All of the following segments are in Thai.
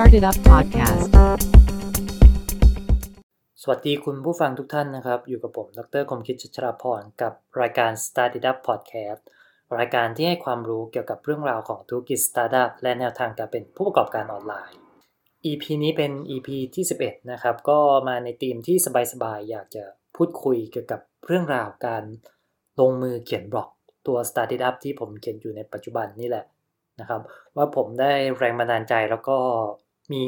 Started Up Podcast สวัสดีคุณผู้ฟังทุกท่านนะครับ อยู่กับผม ดรคมคิดชัชราพร กับรายการ Started Up Podcast รายการที่ให้ความรู้เกี่ยวกับเรื่องราวของธุรกิจสตาร์ทอัพและแนวทางการเป็นผู้ประกอบการออนไลน์ EP นี้เป็น EP ที่ 11 นะครับ ก็มาในธีมที่สบายๆ อยากจะพูดคุยเกี่ยวกับเรื่องราวการลงมือเขียนบล็อกตัว Started Up ที่ผมเขียนอยู่ในปัจจุบันนี่แหละนะครับว่าผมได้แรงบันดาลใจแล้วก็ มี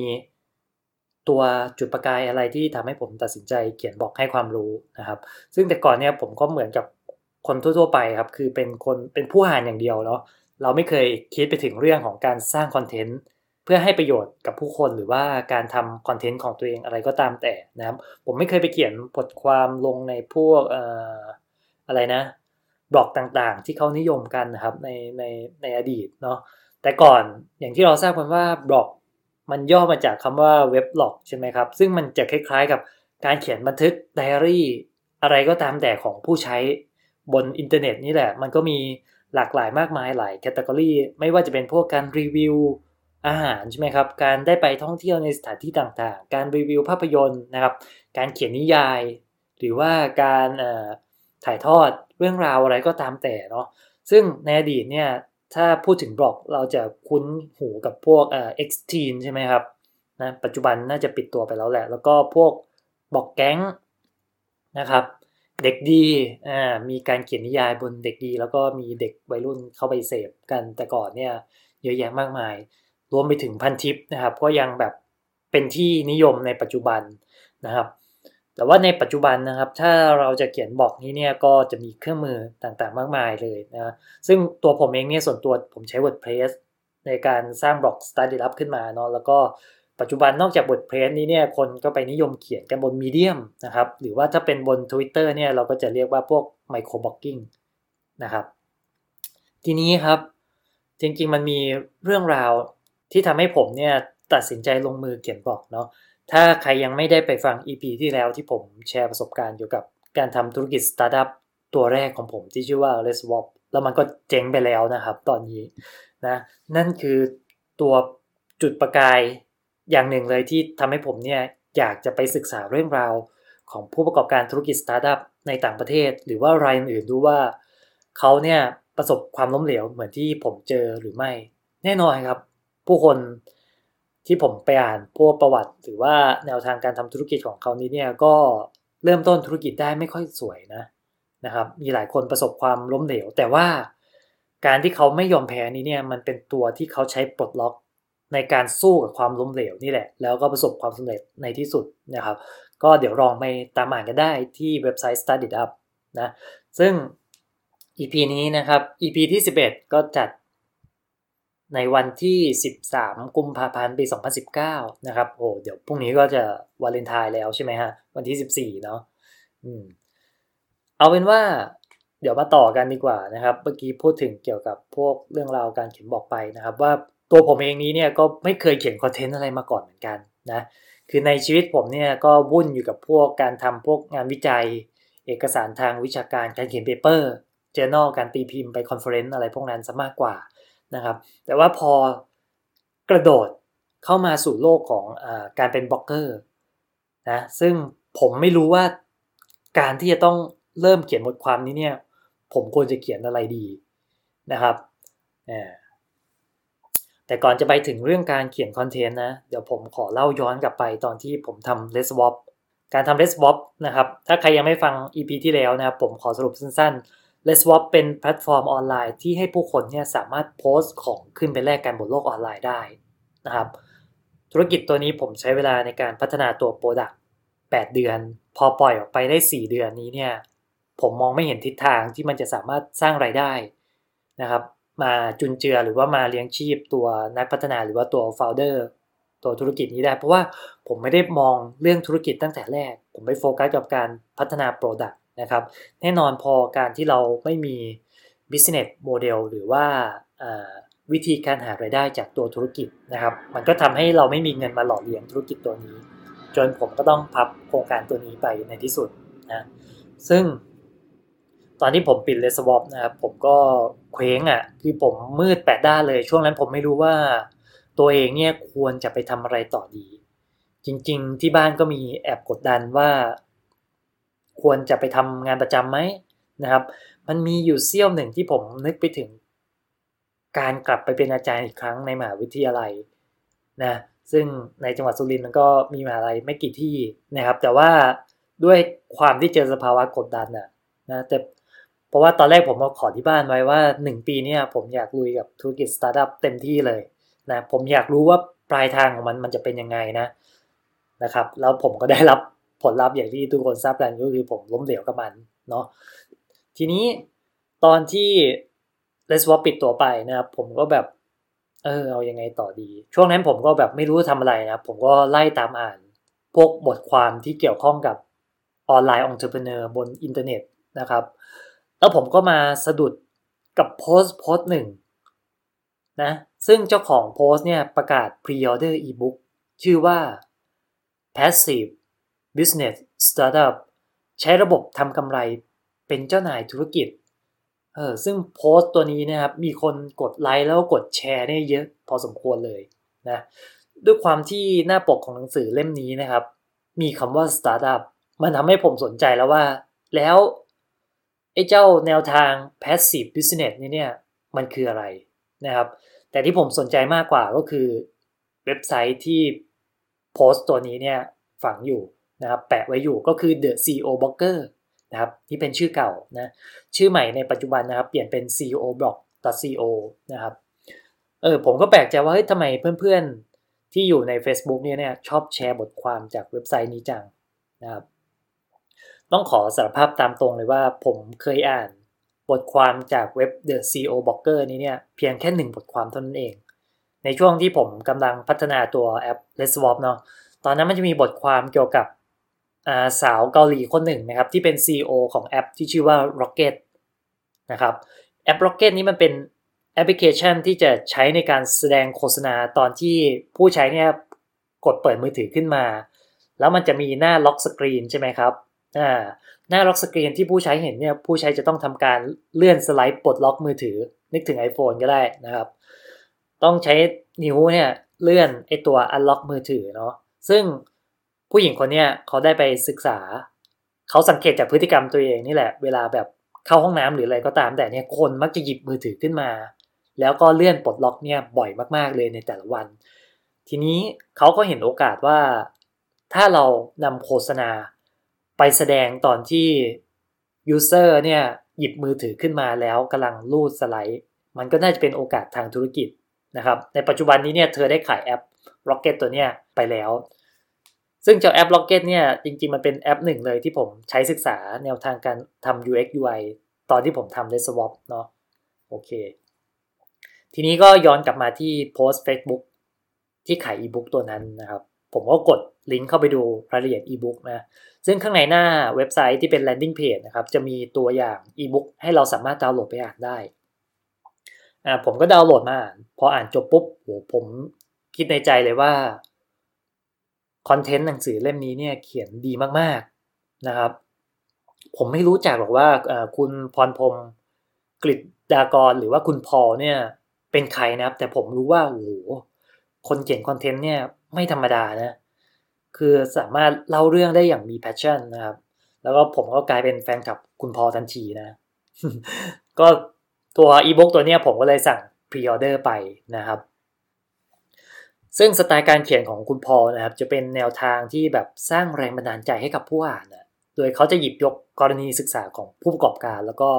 ตัวจุดประกายอะไรที่ทำให้ผมตัดสินใจเขียนบล็อกให้ความรู้นะครับ ซึ่งแต่ก่อนเนี่ยผมก็เหมือนกับคนทั่ว ๆ ไปครับ คือเป็นคนเป็นผู้อ่านอย่างเดียวเนาะเราไม่เคยคิดไปถึงเรื่องของการสร้างคอนเทนต์เพื่อให้ประโยชน์กับผู้คนหรือว่าการทำคอนเทนต์ของตัวเองอะไรก็ตามแต่นะครับ ผมไม่เคยไปเขียนบทความลงในพวกอออะไรนะบล็อกต่างๆ ที่เขานิยมกันนะครับในในในอดีตเนาะแต่ก่อนอย่างที่เราทราบกันว่าบล็อก มันย่อมาจากคำว่า weblog ใช่ไหมครับ ซึ่งมันจะคล้ายๆกับการเขียนบันทึกไดอารี่ อะไรก็ตามแต่ของผู้ใช้บนอินเทอร์เน็ตนี่แหละ มันก็มีหลากหลายมากมายหลาย category ไม่ว่าจะเป็นพวกการรีวิวอาหารใช่ไหมครับ การได้ไปท่องเที่ยวในสถานที่ต่างๆ การรีวิวภาพยนตร์นะครับ การเขียนนิยาย หรือว่าการถ่ายทอดเรื่องราวอะไรก็ตามแต่เนาะ ซึ่งในอดีตเนี่ย ถ้าพูดถึงบล็อกเราจะคุ้นหูกับพวกเอ่อ X Teen ใช่ไหมครับนะปัจจุบันน่าจะปิดตัวไปแล้วแหละ แล้วก็พวกบล็อกแก๊งนะครับ เด็กดีอ่ามีการเขียนนิยายบนเด็กดี แล้วก็มีเด็กวัยรุ่นเข้าไปเสพกันแต่ก่อนเนี่ยเยอะแยะมากมาย รวมไปถึงพันทิปนะครับก็ยังแบบเป็นที่นิยมในปัจจุบันนะครับ แต่ว่าในปัจจุบันนะครับ ถ้าเราจะเขียนบล็อกนี้เนี่ยก็จะมีเครื่องมือต่างๆ มากมายเลยนะซึ่งตัวผมเองเนี่ยส่วนตัวผมใช้ WordPress ในการสร้างบล็อก Study Up ขึ้นมาเนาะแล้วก็ปัจจุบันนอกจาก WordPress นี้เนี่ยคนก็ไปนิยมเขียนกันบน Medium นะครับ หรือว่าถ้าเป็นบน Twitter เนี่ยเราก็จะเรียกว่าพวก Micro Blogging นะครับ ทีนี้ครับ จริงๆมันมีเรื่องราวที่ทำให้ผมเนี่ยตัดสินใจลงมือเขียนบล็อกเนาะ ถ้าใครยังไม่ได้ไปฟัง EP ที่แล้วที่ผมแชร์ประสบการณ์เกี่ยวกับการทำธุรกิจสตาร์ทอัพตัวแรกของผมที่ชื่อว่า Let's Swap แล้วมันก็เจ๊งไปแล้วนะครับ ตอนนี้นะนั่นคือตัวจุดประกายอย่างหนึ่งเลยที่ทำให้ผมเนี่ยอยากจะไปศึกษาเรื่องราวของผู้ประกอบการธุรกิจสตาร์ทอัพในต่างประเทศ หรือว่ารายอื่นดูว่าเขาเนี่ยประสบความล้มเหลวเหมือนที่ผมเจอหรือไม่ แน่นอนครับ ผู้คน ที่ผมไปอ่านพวกประวัติ หรือว่าแนวทางการทำธุรกิจของเขานี้เนี่ยก็เริ่มต้นธุรกิจได้ไม่ค่อยสวยนะนะครับ มีหลายคนประสบความล้มเหลว แต่ว่าการที่เขาไม่ยอมแพ้นี้เนี่ยมันเป็นตัวที่เขาใช้ปลดล็อกในการสู้กับความล้มเหลวนี่แหละ แล้วก็ประสบความสำเร็จในที่สุดนะครับ ก็เดี๋ยวลองไปตามอ่านกันได้ที่เว็บไซต์ Study Up นะซึ่ง EP นี้นะครับ EP ที่ 11 ก็จัด ในวันที่ 13 กุมภาพันธ์ ปี 2019 นะครับ โอ้ เดี๋ยวพรุ่งนี้ก็จะวาเลนไทน์แล้วใช่ไหมฮะ วันที่ 14 เนาะอืม เอาเป็นว่า เดี๋ยวมาต่อกันดีกว่านะครับ เมื่อกี้พูดถึงเกี่ยวกับพวกเรื่องราวการเขียนบอกไปนะครับ ว่าตัวผมเองนี้เนี่ยก็ไม่เคยเขียนคอนเทนต์อะไรมาก่อนเหมือนกันนะ คือในชีวิตผมเนี่ยก็วุ่นอยู่กับพวกการทำพวกงานวิจัย เอกสารทางวิชาการ การเขียน paper journal การตีพิมพ์ไป conference อะไรพวกนั้นซะมากกว่า นะครับ แต่ว่าพอกระโดดเข้ามาสู่โลกของการเป็นบล็อกเกอร์นะซึ่งผมไม่รู้ว่าการที่จะต้องเริ่มเขียนบทความนี้เนี่ย ผมควรจะเขียนอะไรดีนะครับแต่ก่อนจะไปถึงเรื่องการเขียนคอนเทนต์นะ เดี๋ยวผมขอเล่าย้อนกลับไปตอนที่ผมทำ Let's Swap การทำ Let's Swap นะครับ ถ้าใครยังไม่ฟัง EP ที่แล้วนะครับ ผมขอสรุปสั้นๆ l e s w a p เป็นแพลตฟอร์มออนไลน์ที่ให้ผู้คนเนี่ยสามารถโพสต์ของขึ้นไปแลกกันบนโลกออนไลน์ได้นะครับ ธุรกิจตัวนี้ผมใช้เวลาในการพัฒนาตัว product 8เดือน พอปล่อยออกไปได้ 4 เดือนนี้เนี่ยผมมองไม่เห็นทิศทางที่มันจะสามารถสร้างรายได้นะครับ มาจุนเจือหรือว่ามาเลี้ยงชีพตัวนักพัฒนาหรือว่าตัว founder ตัวธุรกิจนี้ได้ เพราะว่าผมไม่ได้มองเรื่องธุรกิจตั้งแต่แรก ผมไปโฟกัสกับการพัฒนา product นะครับ แน่นอนพอการที่เราไม่มี business model หรือว่าวิธีการหารายได้จากตัวธุรกิจนะครับ มันก็ทำให้เราไม่มีเงินมาหล่อเลี้ยงธุรกิจตัวนี้ จนผมก็ต้องพับโครงการตัวนี้ไปในที่สุดนะซึ่งตอนที่ผมปิดเลสวอปนะครับผมก็เคว้งอะ่ะคือผมมืดแปดด้านเลย ช่วงนั้นผมไม่รู้ว่าตัวเองเนี่ยควรจะไปทำอะไรต่อดี จริง ๆ ที่บ้านก็มีแอบกดดันว่า ควรจะไปทำงานประจำไหมนะครับ มันมีอยู่เสี้ยวหนึ่งที่ผมนึกไปถึง การกลับไปเป็นอาจารย์อีกครั้งในมหาวิทยาลัยนะซึ่งในจังหวัดสุรินทร์มันก็มีมหาลัยไม่กี่ที่นะครับ แต่ว่าด้วยความที่เจอสภาวะกดดันอะนะแต่เพราะว่าตอนแรกผมก็ขอที่บ้านไว้ว่า 1 ปีเนี่ยผมอยากลุยกับธุรกิจสตาร์ทอัพเต็มที่เลยนะผมอยากรู้ว่าปลายทางของมันมันจะเป็นยังไงนะนะครับ แล้วผมก็ได้รับ ผลลัพธ์อย่างที่ทุกคนทราบกันก็คือผมล้มเหลวกับมันเนาะทีนี้ตอนที่ Let's Swap ปิดตัวไปนะครับผมก็แบบ เออเอายังไงต่อดี ช่วงนั้นผมก็แบบไม่รู้จะทำอะไรนะผมก็ไล่ตามอ่าน พวกบทความที่เกี่ยวข้องกับ online entrepreneur บนอินเทอร์เน็ตนะครับ แล้วผมก็มาสะดุดกับโพสต์โพสต์หนึ่งนะซึ่งเจ้าของโพสต์เนี่ยประกาศ pre-order อีบุ๊กชื่อว่า Passive Business Startup ใช้ระบบทำกำไรเป็นเจ้านายธุรกิจเออซึ่งโพสต์ตัวนี้นะครับ มีคนกดไลค์แล้วกดแชร์ได้เยอะพอสมควรเลยนะด้วยความที่หน้าปกของหนังสือเล่มนี้นะครับ มีคำว่า Startup มันทำให้ผมสนใจแล้วว่า แล้วไอ้เจ้าแนวทาง passive business นี่เนี่ยมันคืออะไรนะครับ แต่ที่ผมสนใจมากกว่าก็คือเว็บไซต์ที่โพสต์ตัวนี้เนี่ยฝังอยู่ นะครับแปะไว้อยู่ก็คือ the CEO blogger นะครับที่เป็นชื่อเก่านะชื่อใหม่ในปัจจุบันนะครับ เปลี่ยนเป็น CEO blog co นะครับเออผมก็แปลกใจว่าเฮ้ยทำไมเพื่อนๆ ที่อยู่ใน Facebook เนี่ยเนี่ยชอบแชร์บทความจากเว็บไซต์นี้จังนะครับต้องขอสารภาพตามตรงเลยว่าผมเคยอ่านบทความจากเว็บ The CEO Blogger นี้เนี่ยเพียงแค่หนึ่งบทความเท่านั้นเอง ในช่วงที่ผมกำลังพัฒนาตัวแอป Let's Swap เนาะตอนนั้นมันจะมีบทความเกี่ยวกับ สาวเกาหลีคนหนึ่งนะครับ ที่เป็น CEO ของแอปที่ชื่อว่า Rocket นะครับแอป Rocket นี้มันเป็นแอปพลิเคชันที่จะใช้ในการแสดงโฆษณาตอนที่ผู้ใช้เนี่ยกดเปิดมือถือขึ้นมา แล้วมันจะมีหน้า lock screen ใช่ไหมครับหน้า lock screen ที่ผู้ใช้เห็นเนี่ยผู้ใช้จะต้องทำการเลื่อนสไลด์ปลดล็อกมือถือ นึกถึง iPhone ก็ได้นะครับ ต้องใช้นิ้วเนี่ยเลื่อนไอตัว unlock มือถือเนาะซึ่ง ผู้หญิงคนเนี้ยเขาได้ไปศึกษา เขาสังเกตจากพฤติกรรมตัวเองนี่แหละ เวลาแบบเข้าห้องน้ำหรืออะไรก็ตามแต่เนี่ยคนมักจะหยิบมือถือขึ้นมา แล้วก็เลื่อนปลดล็อกเนี่ยบ่อยมากๆเลยในแต่ละวัน ทีนี้เขาก็เห็นโอกาสว่า ถ้าเรานำโฆษณาไปแสดงตอนที่ยูเซอร์เนี่ยหยิบมือถือขึ้นมาแล้วกำลังลูดสไลด์ มันก็น่าจะเป็นโอกาสทางธุรกิจนะครับ ในปัจจุบันนี้เนี่ยเธอได้ขายแอป Rocket ตัวเนี้ยไปแล้ว ซึ่งเจ้าแอป Rocket เนี่ยจริง ๆ มันเป็นแอปหนึ่งเลยที่ผมใช้ศึกษาแนวทางการทำ UX UI ตอนที่ผมทำ Red Swap เนาะโอเค ทีนี้ก็ย้อนกลับมาที่โพสต์ Facebook ที่ขายอีบุ๊กตัวนั้นนะครับ ผมก็กดลิงก์เข้าไปดูรายละเอียดอีบุ๊กนะ ซึ่งข้างในหน้าเว็บไซต์ที่เป็น landing page นะครับ จะมีตัวอย่างอีบุ๊กให้เราสามารถดาวน์โหลดไปอ่านได้อ่าผมก็ดาวน์โหลดมาอ่านพออ่านจบปุ๊บโหผมคิดในใจเลยว่า คอนเทนต์หนังสือเล่มนี้เนี่ยเขียนดีมากๆนะครับ ผมไม่รู้จักหรอกว่าคุณพรพรมกฤษดากรหรือว่าคุณพอเนี่ยเป็นใครนะครับ แต่ผมรู้ว่าโอ้โหคนเขียนคอนเทนต์เนี่ยไม่ธรรมดานะคือสามารถเล่าเรื่องได้อย่างมี passion นะครับ แล้วก็ผมก็กลายเป็นแฟนคลับคุณพอทันทีนะ ก็ตัวอีบุ๊กตัวเนี้ยผมก็เลยสั่ง pre-order ไปนะครับ ซึ่งสไตล์การเขียนของคุณพอนะครับ จะเป็นแนวทางที่แบบสร้างแรงบันดาลใจให้กับผู้อ่านนะโดยเขาจะหยิบยกกรณีศึกษาของผู้ประกอบการ แล้วก็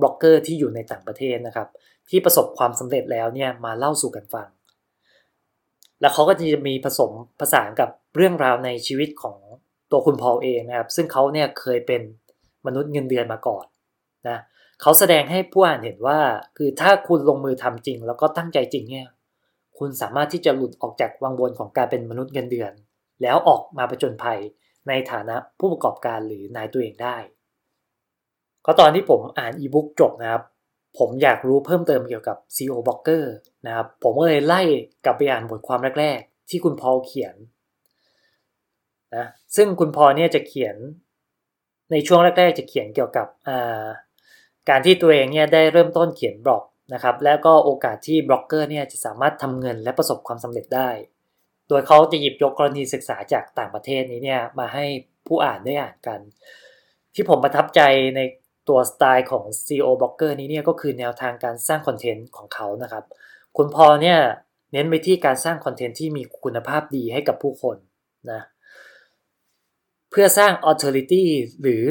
บล็อกเกอร์ที่อยู่ในต่างประเทศนะครับ ที่ประสบความสำเร็จแล้วเนี่ยมาเล่าสู่กันฟัง แล้วเขาก็จะมีผสมผสานกับเรื่องราวในชีวิตของตัวคุณพอเองนะครับ ซึ่งเขาเนี่ยเคยเป็นมนุษย์เงินเดือนมาก่อนนะเขาแสดงให้ผู้อ่านเห็นว่า คือถ้าคุณลงมือทำจริง แล้วก็ตั้งใจจริงเนี่ย คุณสามารถที่จะหลุดออกจากวังวนของการเป็นมนุษย์เงินเดือน แล้วออกมาประจนภัยในฐานะผู้ประกอบการหรือนายตัวเองได้ ก็ตอนที่ผมอ่านอีบุ๊กจบนะครับ ผมอยากรู้เพิ่มเติมเกี่ยวกับ CEO Blogger นะครับ ผมก็เลยไล่กลับไปอ่านบทความแรก ๆ ที่คุณพอลเขียนนะซึ่งคุณพอเนี่ยจะเขียนในช่วงแรก ๆ จะเขียนเกี่ยวกับการที่ตัวเองเนี่ยได้เริ่มต้นเขียนบล็อก นะครับและก็โอกาสที่บล็อกเกอร์เนี่ยจะสามารถทำเงินและประสบความสำเร็จได้ โดยเขาจะหยิบยกกรณีศึกษาจากต่างประเทศนี้เนี่ยมาให้ผู้อ่านได้อ่านกัน ที่ผมประทับใจในตัวสไตล์ของ CEO บล็อกเกอร์นี้เนี่ยก็คือแนวทางการสร้างคอนเทนต์ของเขานะครับ คุณพอเนี่ยเน้นไปที่การสร้างคอนเทนต์ที่มีคุณภาพดีให้กับผู้คนนะเพื่อสร้าง authority หรือ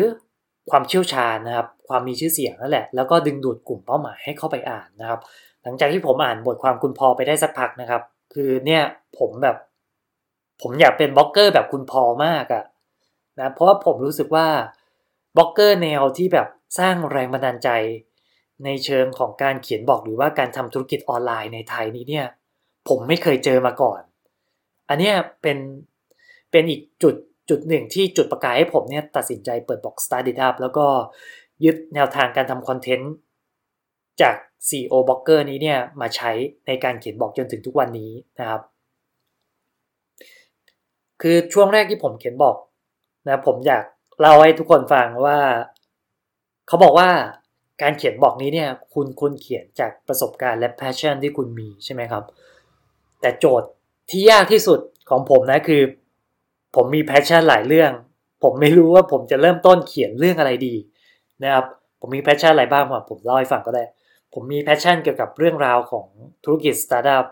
ความเชี่ยวชาญนะครับ ความมีชื่อเสียงนั่นแหละ แล้วก็ดึงดูดกลุ่มเป้าหมายให้เข้าไปอ่านนะครับ หลังจากที่ผมอ่านบทความคุณพอไปได้สักพักนะครับ คือเนี่ยผมแบบ ผมอยากเป็นบล็อกเกอร์แบบคุณพอมากอะนะ เพราะว่าผมรู้สึกว่าบล็อกเกอร์แนวที่แบบสร้างแรงบันดาลใจ ในเชิงของการเขียนบล็อกหรือว่าการทำธุรกิจออนไลน์ในไทยนี้เนี่ย ผมไม่เคยเจอมาก่อน อันเนี้ยเป็นเป็นอีกจุด จุดหนึ่งที่จุดประกายให้ผมเนี่ยตัดสินใจเปิดบล็อก Start It Up แล้วก็ยึดแนวทางการทำคอนเทนต์จาก CEO บล็อกเกอร์นี้เนี่ยมาใช้ในการเขียนบอกจนถึงทุกวันนี้นะครับ คือช่วงแรกที่ผมเขียนบอกนะผมอยากเล่าให้ทุกคนฟังว่า เขาบอกว่าการเขียนบอกนี้เนี่ยคุณคุณเขียนจากประสบการณ์และ passion ที่คุณมีใช่ไหมครับ แต่โจทย์ที่ยากที่สุดของผมนะคือ ผมมี passion หลายเรื่อง ผมไม่รู้ว่าผมจะเริ่มต้นเขียนเรื่องอะไรดีนะครับผมมี passion อะไรบ้างผมเล่าให้ฟังก็ได้ ผมมี passion เกี่ยวกับเรื่องราวของธุรกิจสตาร์ทอัพ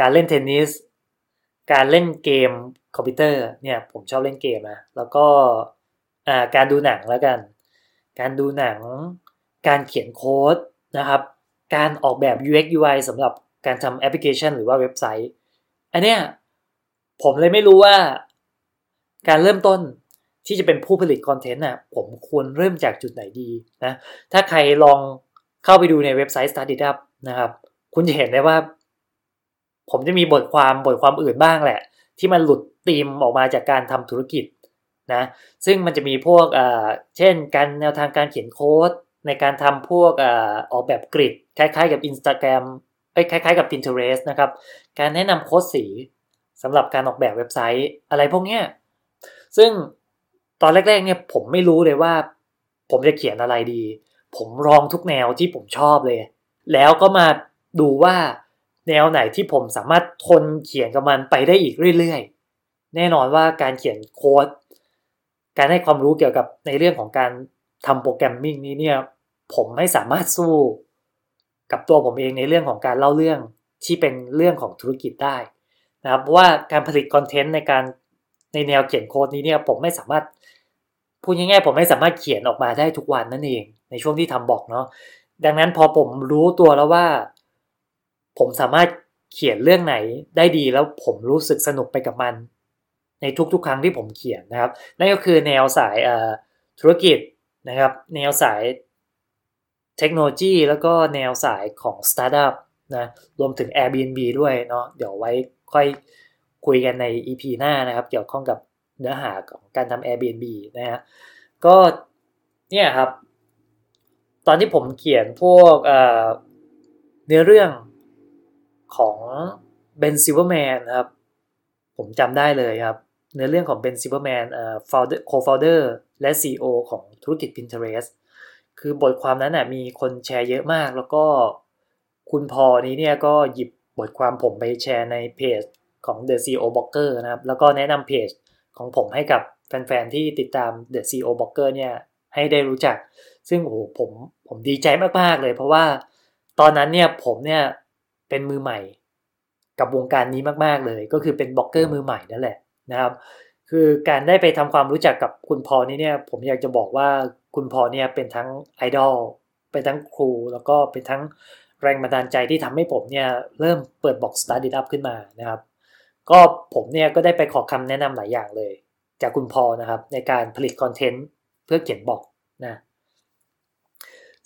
การเล่นเทนนิสการเล่นเกมคอมพิวเตอร์เนี่ยผมชอบเล่นเกมนะแล้วก็การดูหนังแล้วกัน การดูหนัง การเขียนโค้ดนะครับ การออกแบบ UX UI สำหรับการทำแอปพลิเคชันหรือว่าเว็บไซต์ อันเนี้ย ผมเลยไม่รู้ว่า การเริ่มต้นที่จะเป็นผู้ผลิตคอนเทนต์อะผมควรเริ่มจากจุดไหนดีนะถ้าใครลองเข้าไปดูในเว็บไซต์ Start It Up นะครับ คุณจะเห็นได้ว่า ผมจะมีบทความบทความอื่นบ้างแหละ ที่มันหลุดธีมออกมาจากการทำธุรกิจนะซึ่งมันจะมีพวกอ่าเช่น การแนวทางการเขียนโค้ด ในการทำพวกอ่าออกแบบกริดคล้ายๆกับ Instagram เอ้คล้ายๆกับ Pinterest นะครับ การแนะนำโค้ดสี สำหรับการออกแบบเว็บไซต์อะไรพวกเนี้ยซึ่งตอนแรก ๆ เนี่ยผมไม่รู้เลยว่า ผมจะเขียนอะไรดี ผมลองทุกแนวที่ผมชอบเลย แล้วก็มาดูว่าแนวไหนที่ผมสามารถทนเขียนกับมันไปได้อีกเรื่อยๆ แน่นอนว่าการเขียนโค้ด การให้ความรู้เกี่ยวกับในเรื่องของการทำโปรแกรมมิ่งนี้เนี่ย ผมไม่สามารถสู้กับตัวผมเองในเรื่องของการเล่าเรื่องที่เป็นเรื่องของธุรกิจได้ นะครับเพราะว่าการผลิตคอนเทนต์ในการในแนวเขียนโค้ดนี้เนี่ยผมไม่สามารถพูดง่ายๆผมไม่สามารถเขียนออกมาได้ทุกวันนั่นเอง ในช่วงที่ทำบอกเนาะดังนั้นพอผมรู้ตัวแล้วว่า ผมสามารถเขียนเรื่องไหนได้ดีแล้วผมรู้สึกสนุกไปกับมัน ในทุกๆ ครั้งที่ผมเขียนนะครับ นั่นก็คือแนวสายธุรกิจนะครับ แนวสายเทคโนโลยีแล้วก็แนวสายของสตาร์ทอัพนะรวมถึง Airbnb ด้วยเนาะเดี๋ยวไว้ ค่อยคุยกันใน EP หน้านะครับ เกี่ยวข้องกับเนื้อหาของการทำ Airbnb นะฮะก็เนี่ยครับ ตอนที่ผมเขียนพวกเเนื้อเรื่องของ Ben Silbermann ครับ ผมจำได้เลยครับ เนื้อเรื่องของ Ben Silbermann เอ่อ co-founder และ CEO ของธุรกิจ Pinterest คือบทความนั้นนะมีคนแชร์เยอะมาก แล้วก็คุณพอนี้เนี่ยก็หยิบ บทความผมไปแชร์ในเพจของ The CEO Blogger นะครับ แล้วก็แนะนำเพจของผมให้กับแฟนๆ ที่ติดตาม The CEO Blogger เนี่ยให้ได้รู้จัก ซึ่งโอ้โหผมผมดีใจมากๆเลย เพราะว่าตอนนั้นเนี่ยผมเนี่ยเป็นมือใหม่กับวงการนี้มากๆเลย ก็คือเป็นบล็อกเกอร์มือใหม่นั่นแหละนะครับคือการได้ไปทำความรู้จักกับคุณพอนี่เนี่ยผมอยากจะบอกว่าคุณพอเนี่ยเป็นทั้งไอดอลเป็นทั้งครู แล้วก็เป็นทั้ง แรงบันดาลใจที่ทำให้ผมเนี่ยเริ่มเปิดบ็อก Start It Up ขึ้นมานะครับ ก็ผมเนี่ยก็ได้ไปขอคำแนะนำหลายอย่างเลย จากคุณพอนะครับในการผลิต content เพื่อเขียนบอกนะ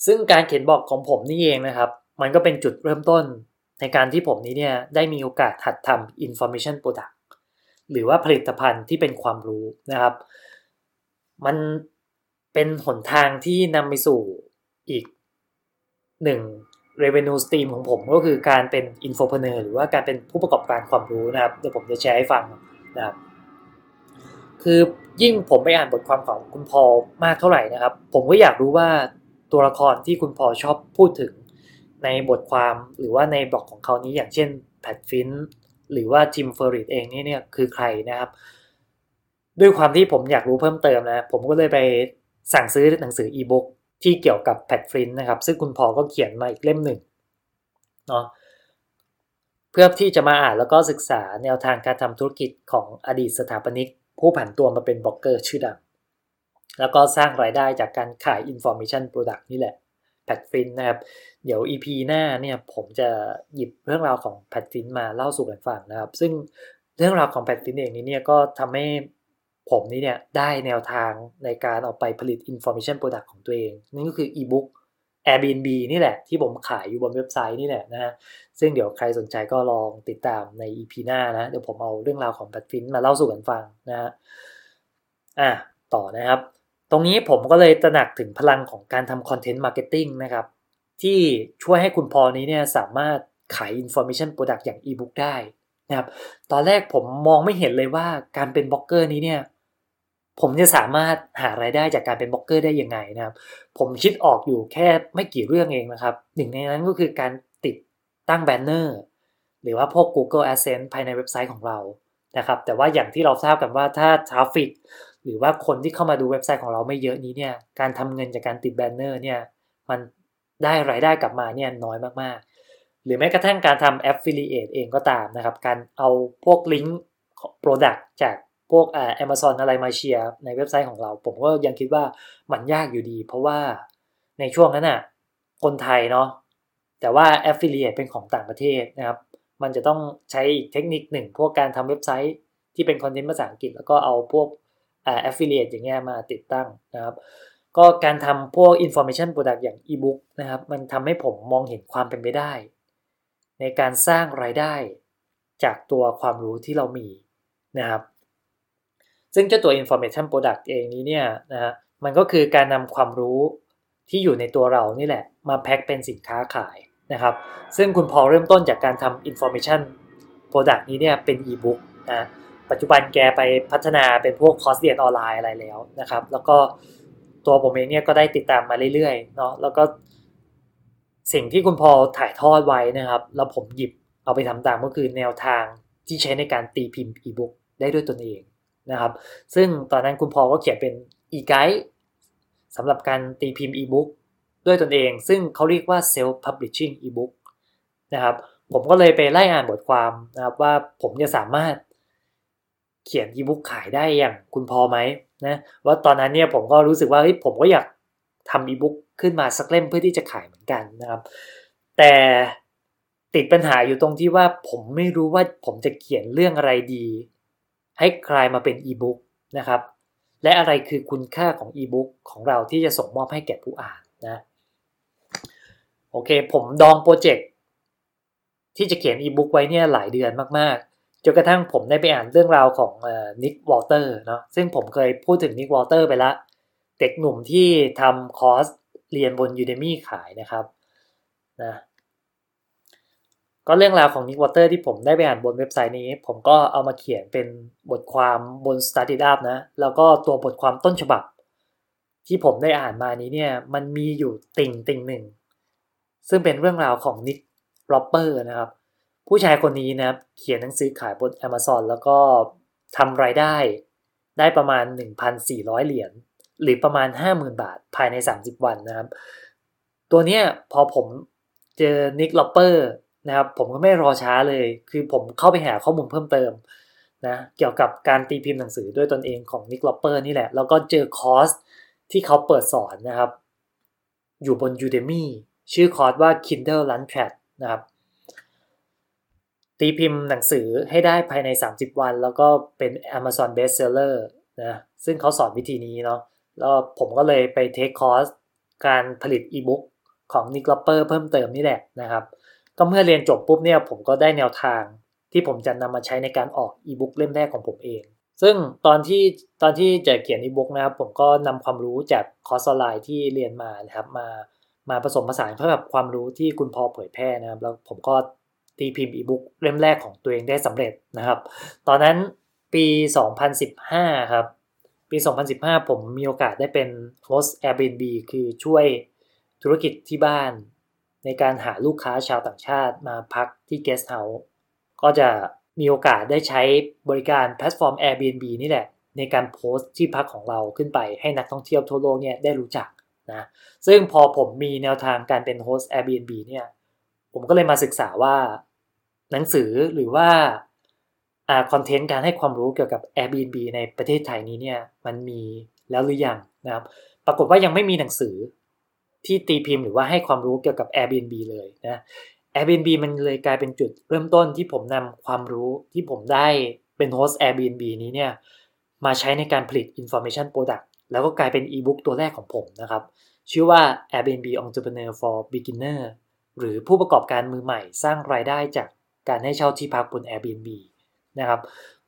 ซึ่งการเขียนบอกของผมนี่เองนะครับ มันก็เป็นจุดเริ่มต้นในการที่ผมนี้เนี่ยได้มีโอกาสหัดทำ information product หรือว่าผลิตภัณฑ์ที่เป็นความรู้นะครับ มันเป็นหนทางที่นำไปสู่อีกหนึ่ง revenue stream ของผมก็คือการเป็น infopreneur หรือว่าการเป็นผู้ประกอบการความรู้นะครับเดี๋ยวผมจะแชร์ให้ฟังนะครับคือยิ่งผมไปอ่านบทความของคุณพอมากเท่าไหร่นะครับ ผมก็อยากรู้ว่าตัวละครที่คุณพอชอบพูดถึงในบทความหรือว่าในบล็อกของเขานี้อย่างเช่น Pat Flynn หรือว่า Tim Ferriss เองนี่เนี่ยคือใครนะครับ ด้วยความที่ผมอยากรู้เพิ่มเติมนะ ผมก็เลยไปสั่งซื้อหนังสืออีบุ๊ก ที่เกี่ยวกับ Pat Flynn นะครับ ซึ่งคุณพอก็เขียนมาอีกเล่มหนึ่งเนาะเพื่อที่จะมาอ่านแล้วก็ศึกษาแนวทางการทำธุรกิจของอดีตสถาปนิก ผู้ผันตัวมาเป็นบล็อกเกอร์ชื่อดัง แล้วก็สร้างรายได้จากการขาย Information Product นี่แหละ Pat Flynn นะครับ เดี๋ยว EP หน้าเนี่ยผมจะหยิบเรื่องราวของ Pat Flynn มาเล่าสู่กันฟังนะครับ ซึ่งเรื่องราวของ Pat Flynn เองนี้เนี่ยก็ทำให้ ผมนี้เนี่ยได้แนวทางในการเอาไปผลิต Information Product ของตัวเอง นั่นก็คือ e-book Airbnb นี่แหละ ที่ผมขายอยู่บนเว็บไซต์นี่แหละนะฮะซึ่งเดี๋ยวใครสนใจก็ลองติดตามใน EP หน้านะ เดี๋ยวผมเอาเรื่องราวของ Pat Flynn มาเล่าสู่กันฟังนะฮะอะต่อนะครับ ตรงนี้ผมก็เลยตระหนักถึงพลังของการทำ content marketing นะครับ ที่ช่วยให้คุณพอนี้เนี่ยสามารถขาย Information Product อย่าง e-book ได้นะครับ ตอนแรกผมมองไม่เห็นเลยว่าการเป็นบล็อกเกอร์นี้เนี่ย ผมจะสามารถหารายได้จากการเป็นบล็อกเกอร์ได้ยังไงนะครับ ผมคิดออกอยู่แค่ไม่กี่เรื่องเองนะครับหนึ่งในนั้นก็คือการติดตั้ง bannerหรือว่าพวก Google Adsense ภายในเว็บไซต์ของเรานะครับ แต่ว่าอย่างที่เราทราบกันว่าถ้า traffic หรือว่าคนที่เข้ามาดูเว็บไซต์ของเราไม่เยอะนี้เนี่ยการทำเงินจากการติด banner เนี่ยมันได้รายได้กลับมาเนี่ยน้อยมากๆ หรือแม้กระทั่งการทำ affiliate เองก็ตามนะครับ การเอาพวกลิงก์ product จาก พวกอ่า Amazon อะไรมาเชียร์ในเว็บไซต์ของเรา ผมก็ยังคิดว่ามันยากอยู่ดี เพราะว่าในช่วงนั้นอะคนไทยเนาะแต่ว่า affiliate เป็นของต่างประเทศนะครับ มันจะต้องใช้อีกเทคนิคหนึ่ง พวกการทำเว็บไซต์ที่เป็นคอนเทนต์ภาษาอังกฤษ แล้วก็เอาพวกอ่า affiliate อย่างเงี้ยมาติดตั้งนะครับก็การทำพวก information product อย่าง ebook นะครับ มันทำให้ผมมองเห็นความเป็นไปได้ ในการสร้างรายได้จากตัวความรู้ที่เรามีนะครับ ซึ่งเจ้าตัว information product เองนี้เนี่ยนะฮะมันก็คือการนำความรู้ที่อยู่ในตัวเรานี่แหละ มาแพ็คเป็นสินค้าขายนะครับ ซึ่งคุณพอเริ่มต้นจากการทำ information product นี้เนี่ยเป็น ebook นะปัจจุบันแกไปพัฒนาเป็นพวกคอร์สเรียนออนไลน์อะไรแล้วนะครับ แล้วก็ตัวผมเองเนี่ยก็ได้ติดตามมาเรื่อยๆเนาะแล้วก็สิ่งที่คุณพอถ่ายทอดไว้นะครับ แล้วผมหยิบเอาไปทำตามก็คือแนวทางที่ใช้ในการตีพิมพ์อีบุ๊กได้ด้วยตนเอง นะครับ ซึ่งตอนนั้นคุณพอก็เขียนเป็นอีไกด์สำหรับการตีพิมพ์อีบุ๊กด้วยตนเอง ซึ่งเขาเรียกว่า self publishing ebook นะครับผมก็เลยไปไล่อ่านบทความนะครับว่าผมจะสามารถเขียนอีบุ๊กขายได้อย่างคุณพอไหมนะว่าตอนนั้นเนี่ยผมก็รู้สึกว่าเฮ้ยผมก็อยากทำอีบุ๊กขึ้นมาสักเล่มเพื่อที่จะขายเหมือนกันนะครับ แต่ติดปัญหาอยู่ตรงที่ว่าผมไม่รู้ว่าผมจะเขียนเรื่องอะไรดี ให้กลายมาเป็นอีบุ๊กนะครับ และอะไรคือคุณค่าของอีบุ๊กของเราที่จะส่งมอบให้แก่ผู้อ่านนะโอเค ผมดองโปรเจกต์ที่จะเขียนอีบุ๊กไว้เนี่ยหลายเดือนมากๆจนกระทั่งผมได้ไปอ่านเรื่องราวของ Nick Walter เนาะซึ่งผมเคยพูดถึง Nick Walter ไปละเด็กหนุ่มที่ทำคอร์สเรียนบน Udemy ขายนะครับนะ ก็เรื่องราวของ Nick Walter ที่ผมได้ไปอ่านบนเว็บไซต์นี้ ผมก็เอามาเขียนเป็นบทความบน Startup นะ แล้วก็ตัวบทความต้นฉบับ ที่ผมได้อ่านมานี้เนี่ย มันมีอยู่ติ่งติ่งหนึ่ง ซึ่งเป็นเรื่องราวของ Nick Loper นะครับ ผู้ชายคนนี้นะเขียนหนังสือขายบน Amazon แล้วก็ทำรายได้ ได้ประมาณ 1,400 เหรียญหรือประมาณ 50,000 บาทภายใน 30 วันนะครับ ตัวเนี้ยพอผมเจอ Nick Loper นะครับผมก็ไม่รอช้าเลย คือผมเข้าไปหาข้อมูลเพิ่มเติมนะเกี่ยวกับการตีพิมพ์หนังสือด้วยตนเองของ Nick Loper นี่แหละ แล้วก็เจอคอร์สที่เขาเปิดสอนนะครับ อยู่บน Udemy ชื่อคอร์สว่า Kindle Launchpad นะครับ ตีพิมพ์หนังสือให้ได้ภายใน 30 วัน แล้วก็เป็น Amazon Bestseller นะซึ่งเขาสอนวิธีนี้เนาะแล้วผมก็เลยไปเทคคอร์สการผลิตอีบุ๊กของ Nick Loper เพิ่มเติมนี่แหละนะครับ ก็เมื่อเรียนจบปุ๊บเนี่ยผมก็ได้แนวทางที่ผมจะนำมาใช้ในการออกอีบุ๊กเล่มแรกของผมเอง ซึ่งตอนที่ตอนที่จะเขียนอีบุ๊กนะครับผมก็นำความรู้จากคอร์สออนไลน์ที่เรียนมานะครับมามาผสมผสานเพื่อกับความรู้ที่คุณพอเผยแพร่นะครับ แล้วผมก็ตีพิมพ์อีบุ๊กเล่มแรกของตัวเองได้สำเร็จนะครับ ตอนนั้นปี 2015 ครับ ปี 2015 ผมมีโอกาสได้เป็นโฮสต์ Airbnb คือช่วยธุรกิจที่บ้าน ในการหาลูกค้าชาวต่างชาติมาพักที่ Guest House ก็จะมีโอกาสได้ใช้บริการแพลตฟอร์ม Airbnb นี่แหละ ในการโพสต์ที่พักของเราขึ้นไปให้นักท่องเที่ยวทั่วโลกเนี่ยได้รู้จักนะซึ่งพอผมมีแนวทางการเป็นโฮสต์ Airbnb เนี่ยผมก็เลยมาศึกษาว่า หนังสือหรือว่าคอนเทนต์การให้ความรู้เกี่ยวกับ Airbnb ในประเทศไทยนี้เนี่ยมันมีแล้วหรือยังนะครับ ปรากฏว่ายังไม่มีหนังสือ ที่ตีพิมพ์หรือว่าให้ความรู้เกี่ยวกับ Airbnb เลยนะ Airbnb มันเลยกลายเป็นจุดเริ่มต้นที่ผมนำความรู้ที่ผมได้เป็นโฮสต์ Airbnb นี้เนี่ยมาใช้ในการผลิต Information Product แล้วก็กลายเป็นอีบุ๊กตัวแรกของผมนะครับ ชื่อว่า Airbnb Entrepreneur for Beginner หรือผู้ประกอบการมือใหม่สร้างรายได้จากการให้เช่าที่พักบน Airbnb นะครับ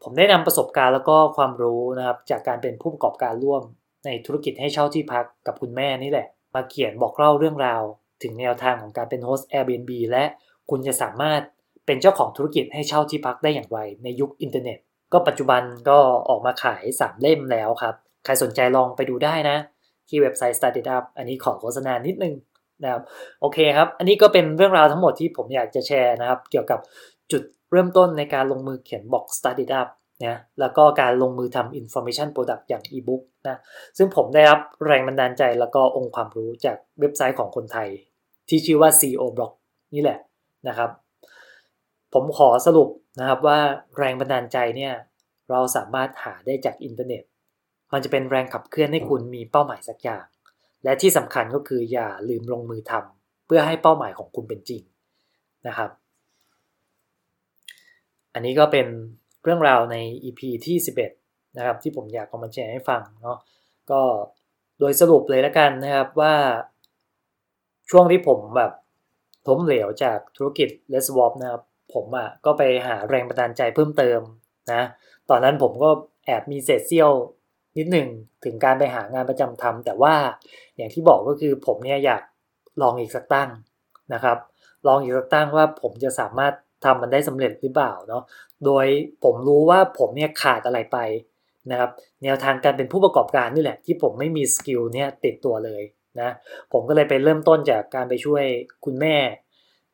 ผมได้นำประสบการณ์แล้วก็ความรู้นะครับจากการเป็นผู้ประกอบการร่วมในธุรกิจให้เช่าที่พักกับคุณแม่นี่แหละ มาเขียนบอกเล่าเรื่องราว ถึงแนวทางของการเป็นโฮสต์ Airbnb และคุณจะสามารถเป็นเจ้าของธุรกิจให้เช่าที่พักได้อย่างไรในยุคอินเทอร์เน็ต ก็ปัจจุบันก็ออกมาขาย 3 เล่มแล้วครับ ใครสนใจลองไปดูได้นะ ที่เว็บไซต์ Started Up อันนี้ขอโฆษณานิดนึงนะครับโอเคครับ อันนี้ก็เป็นเรื่องราวทั้งหมดที่ผมอยากจะแชร์นะครับ เกี่ยวกับจุดเริ่มต้นในการลงมือเขียนบอก Started Up นะแล้วก็การลงมือทำ Information Product อย่าง e-book นะซึ่งผมได้รับแรงบันดาลใจแล้วก็องค์ความรู้จากเว็บไซต์ของคนไทย ที่ชื่อว่า CEO Blog นี่แหละนะครับ ผมขอสรุปนะครับว่าแรงบันดาลใจเนี่ยเราสามารถหาได้จากอินเทอร์เน็ต มันจะเป็นแรงขับเคลื่อนให้คุณมีเป้าหมายสักอย่าง และที่สำคัญก็คืออย่าลืมลงมือทำเพื่อให้เป้าหมายของคุณเป็นจริงนะครับ อันนี้ก็เป็น เรื่องราวใน EP ที่ 11 นะครับ ที่ผมอยากเอามาแชร์ให้ฟังเนาะก็โดยสรุปเลยแล้วกันนะครับว่าช่วงที่ผมแบบล้มเหลวจากธุรกิจ l e s s w a p นะครับ ผมอะ่ะก็ไปหาแรงบันดาลใจเพิ่มเติมนะตอนนั้นผมก็แอบมีเศษเสี้ยวนิดหนึ่งถึงการไปหางานประจำทำแต่ว่าอย่างที่บอกก็คือผมเนี่ยอยากลองอีกสักตั้งนะครับ ลองอีกสักตั้งว่าผมจะสามารถ ทำมันได้สำเร็จหรือเปล่าเนาะโดยผมรู้ว่าผมเนี่ยขาดอะไรไปนะครับแนวทางการเป็นผู้ประกอบการนี่แหละ ที่ผมไม่มีสกิลเนี่ยติดตัวเลยนะผมก็เลยไปเริ่มต้นจากการไปช่วยคุณแม่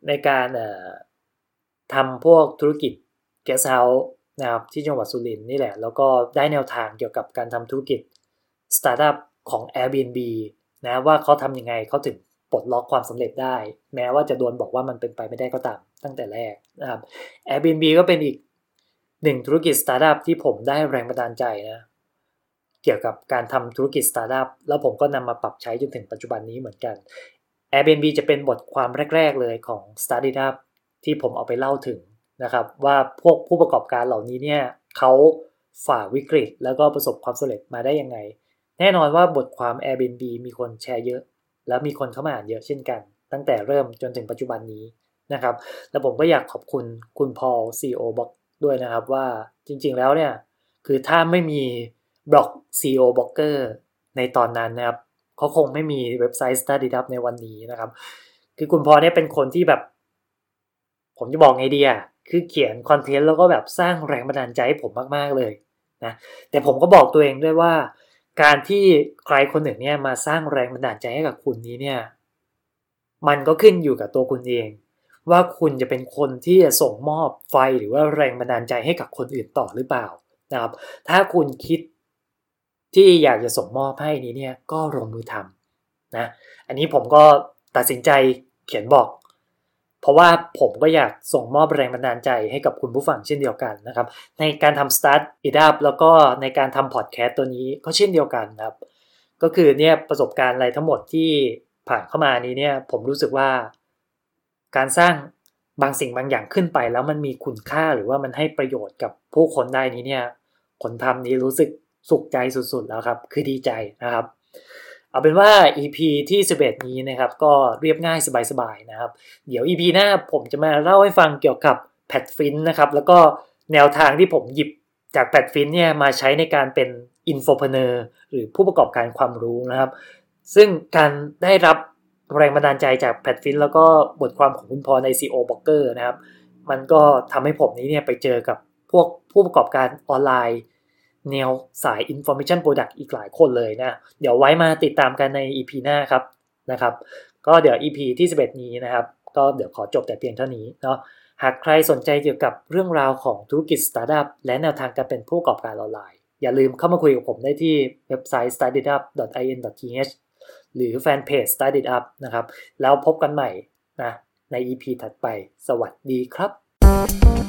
ในการทำพวกธุรกิจ Guest House นะครับที่จังหวัดสุรินทร์นี่แหละ แล้วก็ได้แนวทางเกี่ยวกับการทำธุรกิจสตาร์ทอัพของ Airbnb นะว่าเขาทำยังไงเขาถึงปลดล็อกความสำเร็จได้ แม้ว่าจะโดนบอกว่ามันเป็นไปไม่ได้ก็ตาม ตั้งแต่แรกนะครับ Airbnb ก็เป็นอีกหนึ่งธุรกิจสตาร์ทอัพที่ผมได้แรงบันดาลใจนะ เกี่ยวกับการทำธุรกิจสตาร์ทอัพแล้วผมก็นำมาปรับใช้จนถึงปัจจุบันนี้เหมือนกัน Airbnb จะเป็นบทความแรก ๆ เลยของ Startup ที่ผมเอาไปเล่าถึงนะครับ ว่าพวกผู้ประกอบการเหล่านี้เนี่ยเขาฝ่าวิกฤต แล้วก็ประสบความสำเร็จมาได้ยังไง แน่นอนว่าบทความ Airbnb มีคนแชร์เยอะ แล้วมีคนเข้ามาอ่านเยอะเช่นกัน ตั้งแต่เริ่มจนถึงปัจจุบันนี้ นะครับ แล้วผมก็อยากขอบคุณคุณพอล CEO บล็อกด้วยนะครับว่าจริงๆแล้วเนี่ย คือถ้าไม่มีบล็อก CEO บล็อกเกอร์ในตอนนั้นนะครับเขาคงไม่มีเว็บไซต์ Study Up ในวันนี้นะครับ คือคุณพอเนี่ยเป็นคนที่แบบ ผมจะบอกไงดีอะคือเขียนคอนเทนต์แล้วก็แบบสร้างแรงบันดาลใจให้ผมมากๆเลยนะแต่ผมก็บอกตัวเองด้วยว่า การที่ใครคนหนึ่งเนี่ยมาสร้างแรงบันดาลใจให้กับคุณนี้เนี่ย มันก็ขึ้นอยู่กับตัวคุณเอง ว่าคุณจะเป็นคนที่จะส่งมอบไฟหรือว่าแรงบันดาลใจให้กับคนอื่นต่อหรือเปล่านะครับ ถ้าคุณคิดที่อยากจะส่งมอบให้นี้เนี่ยก็ลงมือทำนะอันนี้ผมก็ตัดสินใจเขียนบอก เพราะว่าผมก็อยากส่งมอบแรงบันดาลใจให้กับคุณผู้ฟังเช่นเดียวกันนะครับ ในการทำ Start It Up แล้วก็ในการทำพอดแคสต์ตัวนี้ก็เช่นเดียวกันครับ ก็คือเนี่ยประสบการณ์อะไรทั้งหมดที่ผ่านเข้ามานี้เนี่ยผมรู้สึกว่า การสร้างบางสิ่งบางอย่างขึ้นไป แล้วมันมีคุณค่าหรือว่ามันให้ประโยชน์กับผู้คนได้นี้เนี่ยคนทำนี้รู้สึกสุขใจสุดๆแล้วครับ คือดีใจนะครับ เอาเป็นว่า EP ที่ 11 นี้นะครับ ก็เรียบง่ายสบายๆนะครับ เดี๋ยว EP หน้าผมจะมาเล่าให้ฟังเกี่ยวกับแพดฟินนะครับ แล้วก็แนวทางที่ผมหยิบจาก Pat Flynn เนี่ยมาใช้ในการเป็น Infopreneur หรือผู้ประกอบการความรู้นะครับ ซึ่งการได้รับ แรงบันดาลใจจาก Pat Flynn แล้วก็บทความของคุณพอใน CEO Blogger นะครับ มันก็ทำให้ผมนี้เนี่ยไปเจอกับพวกผู้ประกอบการออนไลน์ แนวสาย Information Product อีกหลายคนเลยนะ เดี๋ยวไว้มาติดตามกันใน EP หน้าครับนะครับ ก็เดี๋ยว EP ที่ 11 นี้นะครับ ก็เดี๋ยวขอจบแต่เพียงเท่านี้เนาะหากใครสนใจเกี่ยวกับเรื่องราวของธุรกิจสตาร์ทอัพและแนวทางการเป็นผู้ประกอบการออนไลน์ อย่าลืมเข้ามาคุยกับผมได้ที่เว็บไซต์ startup.in.th หรือแฟนเพจ Start It Up นะครับ แล้วพบกันใหม่นะใน EP ถัดไป สวัสดีครับ